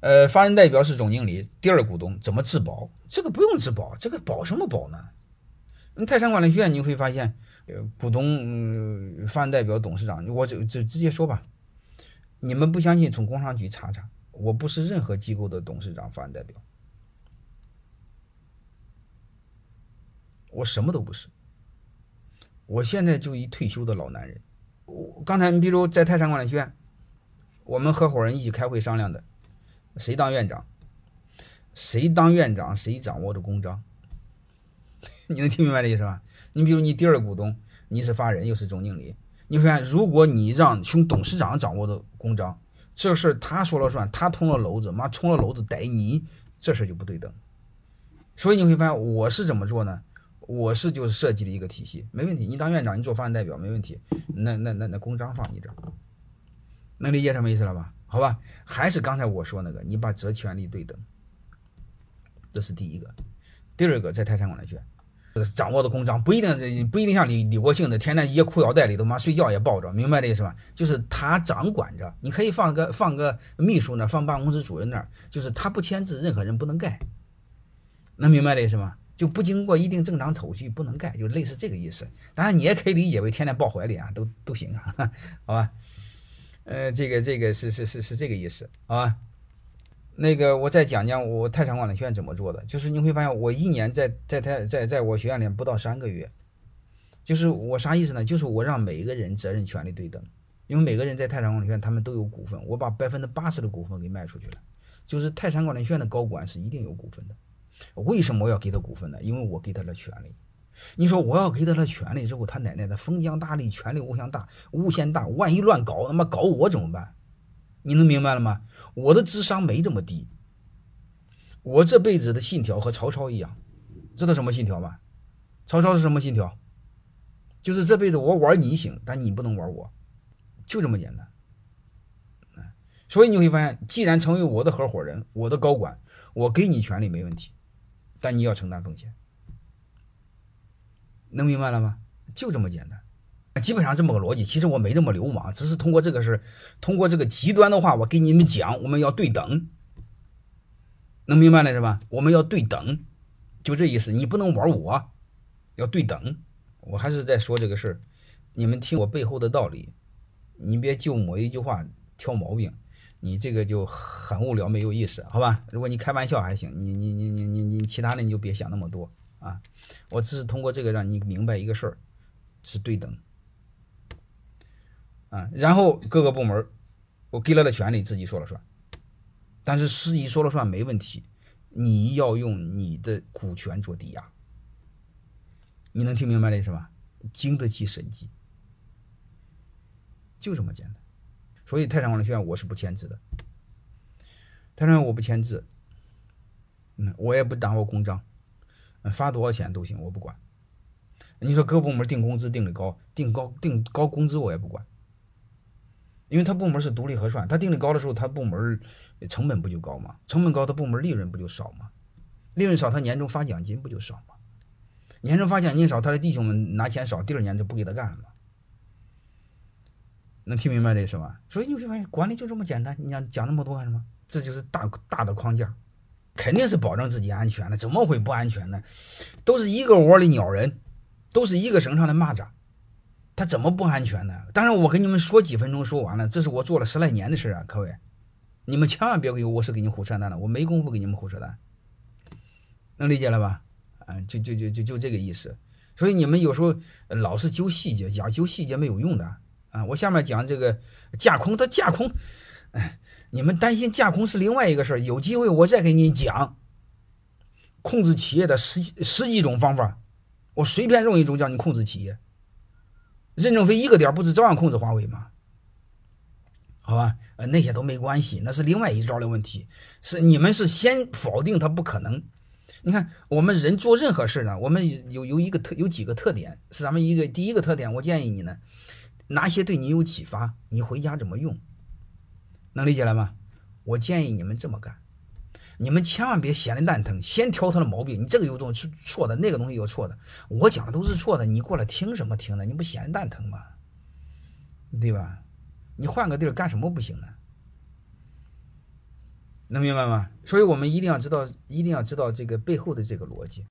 呃，法人代表是总经理，第二股东怎么质保？这个不用质保，这个保什么保呢？泰山管理学院你会发现，股东、嗯法人代表、董事长，我就就直接说吧，你们不相信，从工商局查查，我不是任何机构的董事长、法人代表，我什么都不是，我现在就一退休的老男人。我刚才你比如在泰山管理学院，我们合伙人一起开会商量的。谁当院长？谁当院长？谁掌握着公章？你能听明白这意思吧？你比如你第二股东，你是法人又是总经理，你会发现如果你让兄董事长掌握的公章，这事他说了算，他通了娄子，妈通了娄子逮你，这事就不对等。所以你会发现我是怎么做呢？我是就是设计了一个体系，没问题。你当院长，你做法人代表没问题。那那那那公章放你这儿，能理解什么意思了吧？好吧，还是刚才我说那个，你把责权利对等，这是第一个。第二个，在泰山管理学掌握的公章不一定不一定像李李国庆的，天天掖裤腰带里头，妈睡觉也抱着，明白这意思吧？就是他掌管着，你可以放个放个秘书那，放办公室主任那儿，就是他不签字，任何人不能盖。能明白这意思吗？就不经过一定正常手续不能盖，就类似这个意思。当然，你也可以理解为天天抱怀里啊，都都行啊，好吧？呃，这个这个是是是是这个意思啊。那个我再讲讲我泰山管理学院怎么做的，就是你会发现我一年在在泰在在我学院里不到三个月，就是我啥意思呢？就是我让每一个人责任权利对等，因为每个人在泰山管理学院他们都有股份，我把百分之八十的股份给卖出去了，就是泰山管理学院的高管是一定有股份的。为什么我要给他股份呢？因为我给他了权利。你说我要给他了权利之后，他奶奶的封疆大吏，权力无限大，无限大，万一乱搞，他妈搞我怎么办？你能明白了吗？我的智商没这么低。我这辈子的信条和曹操一样，知道什么信条吗？曹操是什么信条？就是这辈子我玩你行，但你不能玩我，就这么简单。所以你会发现，既然成为我的合伙人，我的高管，我给你权利没问题，但你要承担风险。能明白了吗？就这么简单，基本上这么个逻辑。其实我没这么流氓，只是通过这个是通过这个极端的话，我给你们讲，我们要对等，能明白了是吧？我们要对等，就这意思。你不能玩我，要对等。我还是在说这个事儿，你们听我背后的道理，你别就某一句话挑毛病，你这个就很无聊，没有意思，好吧？如果你开玩笑还行，你你你你你你其他的你就别想那么多。啊，我只是通过这个让你明白一个事儿，是对等。啊，然后各个部门我给了的权利自己说了算，但是司仪说了算没问题，你要用你的股权做抵押，你能听明白这是吧？经得起审计，就这么简单。所以泰山管理学院我是不签字的，泰山我不签字，嗯，我也不掌握公章。发多少钱都行，我不管。你说各部门定工资定的高，定高定高工资我也不管，因为他部门是独立核算，他定的高的时候，他部门成本不就高吗？成本高，他部门利润不就少吗？利润少，他年终发奖金不就少吗？年终发奖金少，他的弟兄们拿钱少，第二年就不给他干了吗？能听明白这是吧？所以你会发现管理就这么简单，你想讲那么多干什么？这就是大大的框架。肯定是保证自己安全的，怎么会不安全呢？都是一个窝里鸟人，都是一个绳上的蚂蚱，他怎么不安全呢？当然，我跟你们说几分钟说完了，这是我做了十来年的事啊，各位，你们千万别给我是给你胡扯淡的，我没工夫给你们胡扯淡，能理解了吧？啊，就就就就就这个意思。所以你们有时候老是揪细节，讲揪细节没有用的啊。我下面讲这个架空，它架空，哎。你们担心架空是另外一个事儿，有机会我再给你讲控制企业的十十几种方法。我随便用一种叫你控制企业，任正非一个点不是照样控制华为吗？好吧，呃，那些都没关系，那是另外一招的问题。是你们是先否定他不可能。你看我们人做任何事呢，我们有有一个特有几个特点，是咱们一个第一个特点。我建议你呢，哪些对你有启发，你回家怎么用。能理解了吗？我建议你们这么干，你们千万别闲的蛋疼，先挑他的毛病。你这个有东西是错的，那个东西有错的，我讲的都是错的，你过来听什么听呢？你不闲蛋疼吗？对吧？你换个地儿干什么不行呢？能明白吗？所以我们一定要知道，一定要知道这个背后的这个逻辑。